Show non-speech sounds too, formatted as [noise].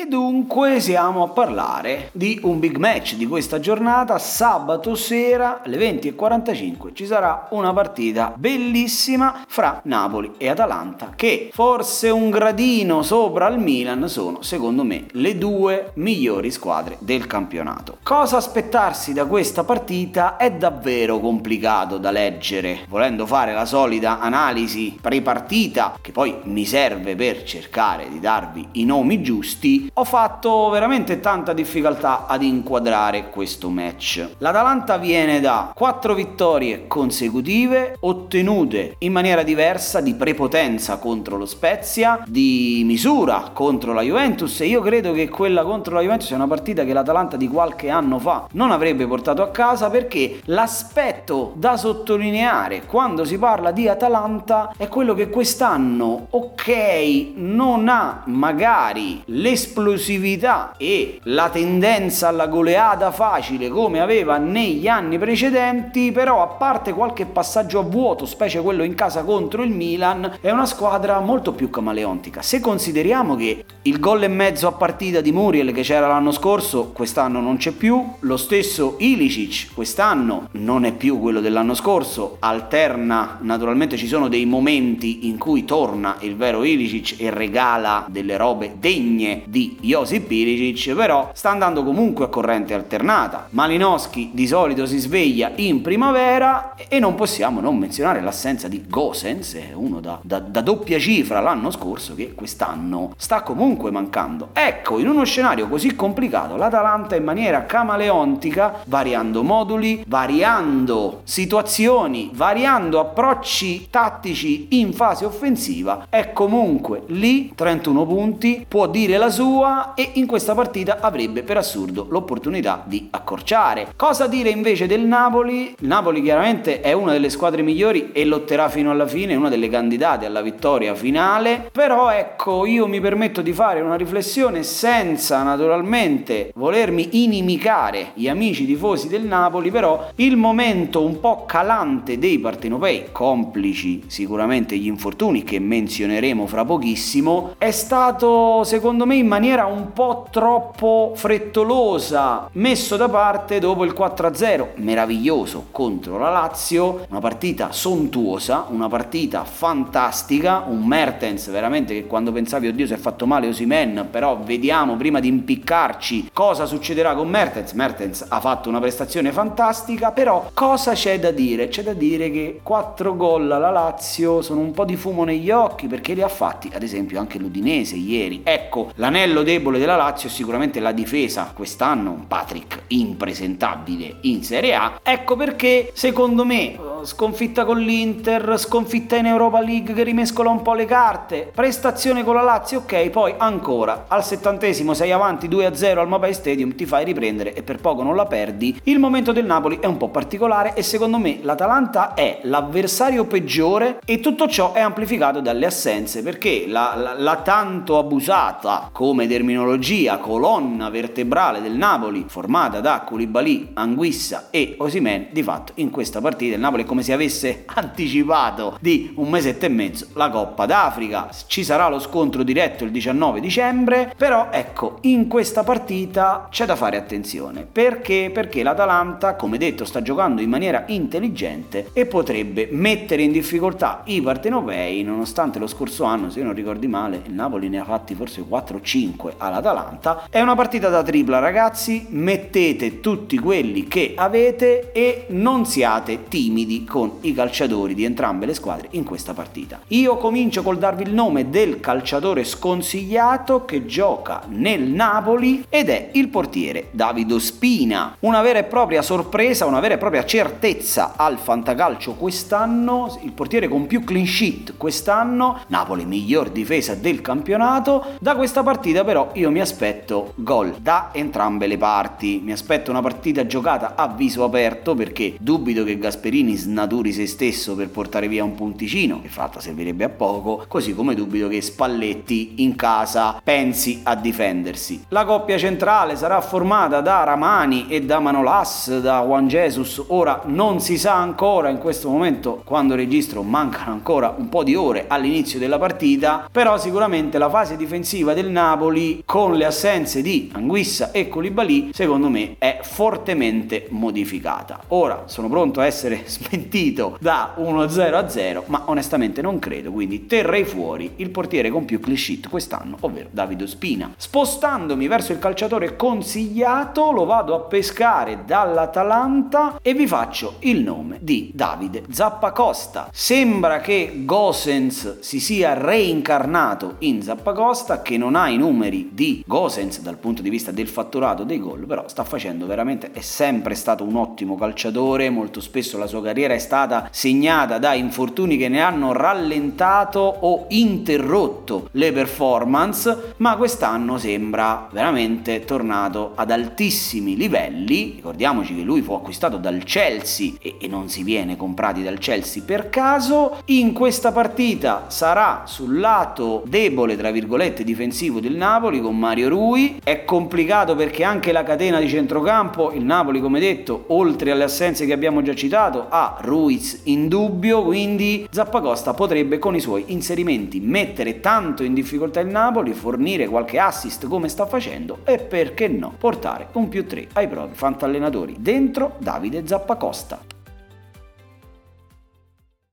E dunque siamo a parlare di un big match di questa giornata, sabato sera alle 20.45 ci sarà una partita bellissima fra Napoli e Atalanta che forse un gradino sopra il Milan sono secondo me le due migliori squadre del campionato. Cosa aspettarsi da questa partita è davvero complicato da leggere, volendo fare la solita analisi pre-partita che poi mi serve per cercare di darvi i nomi giusti ho fatto veramente tanta difficoltà ad inquadrare questo match. L'Atalanta viene da quattro vittorie consecutive ottenute in maniera diversa di prepotenza contro lo Spezia, di misura contro la Juventus e io credo che quella contro la Juventus sia una partita che l'Atalanta di qualche anno fa non avrebbe portato a casa perché l'aspetto da sottolineare quando si parla di Atalanta è quello che quest'anno ok non ha magari l'esperienza l'esplosività e la tendenza alla goleada facile come aveva negli anni precedenti, però a parte qualche passaggio a vuoto, specie quello in casa contro il Milan, è una squadra molto più camaleontica. Se consideriamo che il gol e mezzo a partita di Muriel che c'era l'anno scorso, quest'anno non c'è più, lo stesso Ilicic quest'anno non è più quello dell'anno scorso, alterna, naturalmente ci sono dei momenti in cui torna il vero Ilicic e regala delle robe degne di di Josip Ilicic, però sta andando comunque a corrente alternata. Malinowski di solito si sveglia in primavera e non possiamo non menzionare l'assenza di Gosens, uno da, da, da doppia cifra l'anno scorso che quest'anno sta comunque mancando. Ecco, in uno scenario così complicato, l'Atalanta in maniera camaleontica, variando moduli, variando situazioni, variando approcci tattici in fase offensiva, è comunque lì 31 punti, può dire la sua sua e in questa partita avrebbe per assurdo l'opportunità di accorciare. Cosa dire invece del Napoli? Il Napoli chiaramente è una delle squadre migliori e lotterà fino alla fine, una delle candidate alla vittoria finale, però ecco io mi permetto di fare una riflessione senza naturalmente volermi inimicare gli amici tifosi del Napoli, però il momento un po' calante dei partenopei, complici sicuramente gli infortuni che menzioneremo fra pochissimo, è stato secondo me in maniera maniera un po' troppo frettolosa, messo da parte dopo il 4-0, meraviglioso contro la Lazio, una partita sontuosa, una partita fantastica, un Mertens veramente che quando pensavi oddio si è fatto male Osimen, però vediamo prima di impiccarci cosa succederà con Mertens, Mertens ha fatto una prestazione fantastica, però cosa c'è da dire? C'è da dire che 4 gol alla Lazio sono un po' di fumo negli occhi perché li ha fatti ad esempio anche l'Udinese ieri, ecco l'anello L'anello debole della Lazio è sicuramente la difesa. Quest'anno Patrick impresentabile in Serie A. Ecco perché, secondo me, sconfitta con l'Inter, sconfitta in Europa League che rimescola un po' le carte, prestazione con la Lazio, ok, poi ancora al settantesimo sei avanti 2-0 al Mobile Stadium, ti fai riprendere e per poco non la perdi. Il momento del Napoli è un po' particolare e secondo me l'Atalanta è l'avversario peggiore e tutto ciò è amplificato dalle assenze perché la, la, la tanto abusata come terminologia colonna vertebrale del Napoli formata da Koulibaly, Anguissa e Osimen di fatto in questa partita il Napoli come se avesse anticipato di un mesetto e mezzo la Coppa d'Africa. Ci sarà lo scontro diretto il 19 dicembre, però ecco, in questa partita c'è da fare attenzione. Perché? Perché l'Atalanta, come detto, sta giocando in maniera intelligente e potrebbe mettere in difficoltà i partenopei, nonostante lo scorso anno, se non ricordi male, il Napoli ne ha fatti forse 4-5 all'Atalanta. È una partita da tripla, ragazzi, mettete tutti quelli che avete e non siate timidi con i calciatori di entrambe le squadre in questa partita. Io comincio col darvi il nome del calciatore sconsigliato che gioca nel Napoli ed è il portiere Davido Spina. Una vera e propria sorpresa, una vera e propria certezza al fantacalcio quest'anno, il portiere con più clean sheet quest'anno, Napoli miglior difesa del campionato. Da questa partita però io mi aspetto gol da entrambe le parti, mi aspetto una partita giocata a viso aperto perché dubito che Gasperini snaturi se stesso per portare via un punticino, che fatta servirebbe a poco, così come dubito che Spalletti in casa pensi a difendersi. La coppia centrale sarà formata da Ramani e da Manolas, da Juan Jesus, ora non si sa ancora in questo momento quando registro mancano ancora un po' di ore all'inizio della partita, però sicuramente la fase difensiva del Napoli con le assenze di Anguissa e Colibali secondo me è fortemente modificata. Ora sono pronto a essere [laughs] smentito da 1-0 a 0, ma onestamente non credo, quindi terrei fuori il portiere con più clean sheet quest'anno, ovvero Davido Spina. Spostandomi verso il calciatore consigliato, lo vado a pescare dall'Atalanta e vi faccio il nome di Davide Zappacosta. Sembra che Gosens si sia reincarnato in Zappacosta, che non ha i numeri di Gosens dal punto di vista del fatturato dei gol, però sta facendo veramente, è sempre stato un ottimo calciatore, molto spesso la sua carriera è stata segnata da infortuni che ne hanno rallentato o interrotto le performance, ma quest'anno sembra veramente tornato ad altissimi livelli. Ricordiamoci che lui fu acquistato dal Chelsea e, e non si viene comprati dal Chelsea per caso. In questa partita sarà sul lato debole, tra virgolette, difensivo del Napoli con Mario Rui. È complicato perché anche la catena di centrocampo, il Napoli, come detto, oltre alle assenze che abbiamo già citato, ha Ruiz in dubbio, quindi Zappacosta potrebbe con i suoi inserimenti mettere tanto in difficoltà il Napoli, fornire qualche assist come sta facendo e perché no, portare un più 3 ai propri fantallenatori dentro Davide Zappacosta.